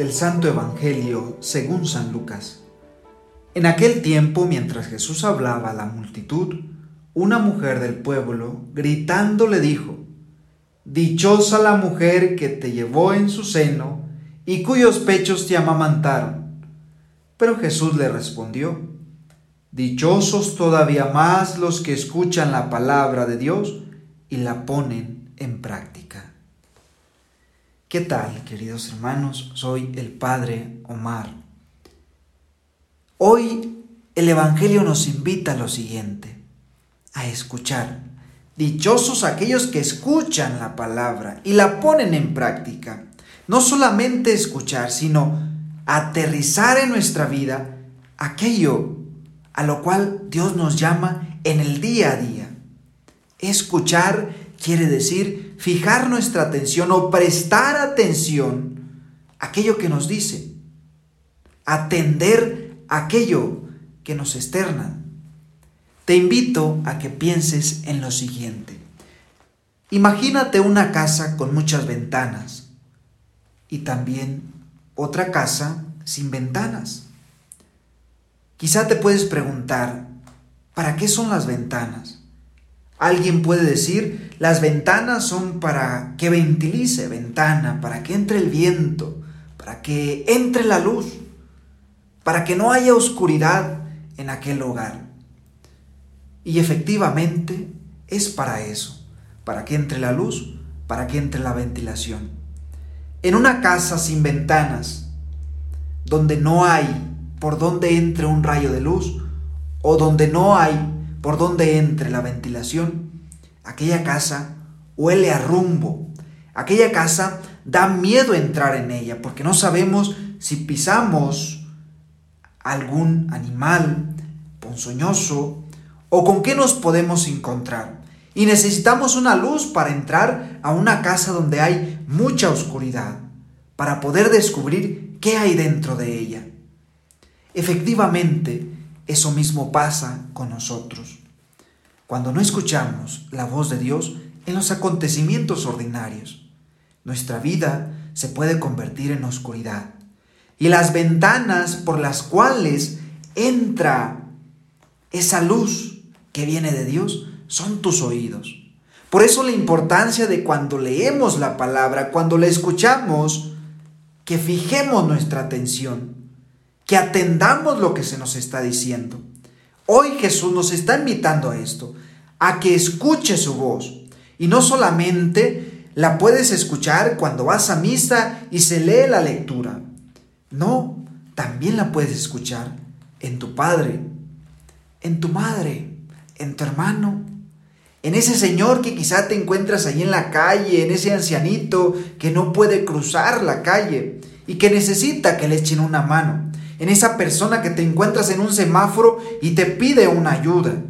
del Santo Evangelio según San Lucas. En aquel tiempo, mientras Jesús hablaba a la multitud, una mujer del pueblo, gritando, le dijo, Dichosa la mujer que te llevó en su seno y cuyos pechos te amamantaron. Pero Jesús le respondió, Dichosos todavía más los que escuchan la palabra de Dios y la ponen en práctica. ¿Qué tal, queridos hermanos? Soy el Padre Omar. Hoy el Evangelio nos invita a lo siguiente, a escuchar. Dichosos aquellos que escuchan la palabra y la ponen en práctica. No solamente escuchar, sino aterrizar en nuestra vida aquello a lo cual Dios nos llama en el día a día. Escuchar quiere decir fijar nuestra atención o prestar atención a aquello que nos dice, atender aquello que nos externa. Te invito a que pienses en lo siguiente. Imagínate una casa con muchas ventanas y también otra casa sin ventanas. Quizá te puedes preguntar, ¿para qué son las ventanas? Alguien puede decir, las ventanas son para que ventilice, ventana, para que entre el viento, para que entre la luz, para que no haya oscuridad en aquel hogar. Y efectivamente es para eso, para que entre la luz, para que entre la ventilación. En una casa sin ventanas, donde no hay por donde entre un rayo de luz o donde no hay por donde entre la ventilación, aquella casa huele a rumbo. Aquella casa da miedo entrar en ella porque no sabemos si pisamos algún animal ponzoñoso o con qué nos podemos encontrar. Y necesitamos una luz para entrar a una casa donde hay mucha oscuridad, para poder descubrir qué hay dentro de ella. Efectivamente, eso mismo pasa con nosotros. Cuando no escuchamos la voz de Dios en los acontecimientos ordinarios, nuestra vida se puede convertir en oscuridad. Y las ventanas por las cuales entra esa luz que viene de Dios son tus oídos. Por eso la importancia de cuando leemos la palabra, cuando la escuchamos, que fijemos nuestra atención que atendamos lo que se nos está diciendo. Hoy Jesús nos está invitando a esto, a que escuche su voz. Y no solamente la puedes escuchar cuando vas a misa y se lee la lectura. No, también la puedes escuchar en tu padre, en tu madre, en tu hermano, en ese señor que quizá te encuentras ahí en la calle, en ese ancianito que no puede cruzar la calle y que necesita que le echen una mano en esa persona que te encuentras en un semáforo y te pide una ayuda.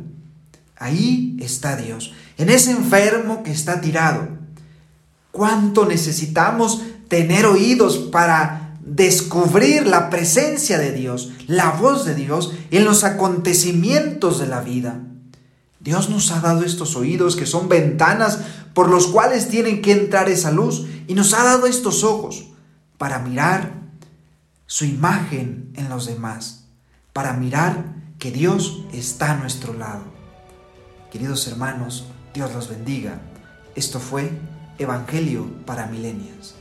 Ahí está Dios, en ese enfermo que está tirado. ¿Cuánto necesitamos tener oídos para descubrir la presencia de Dios, la voz de Dios en los acontecimientos de la vida? Dios nos ha dado estos oídos que son ventanas por los cuales tienen que entrar esa luz y nos ha dado estos ojos para mirar su imagen en los demás, para mirar que Dios está a nuestro lado. Queridos hermanos, Dios los bendiga. Esto fue Evangelio para Milenias.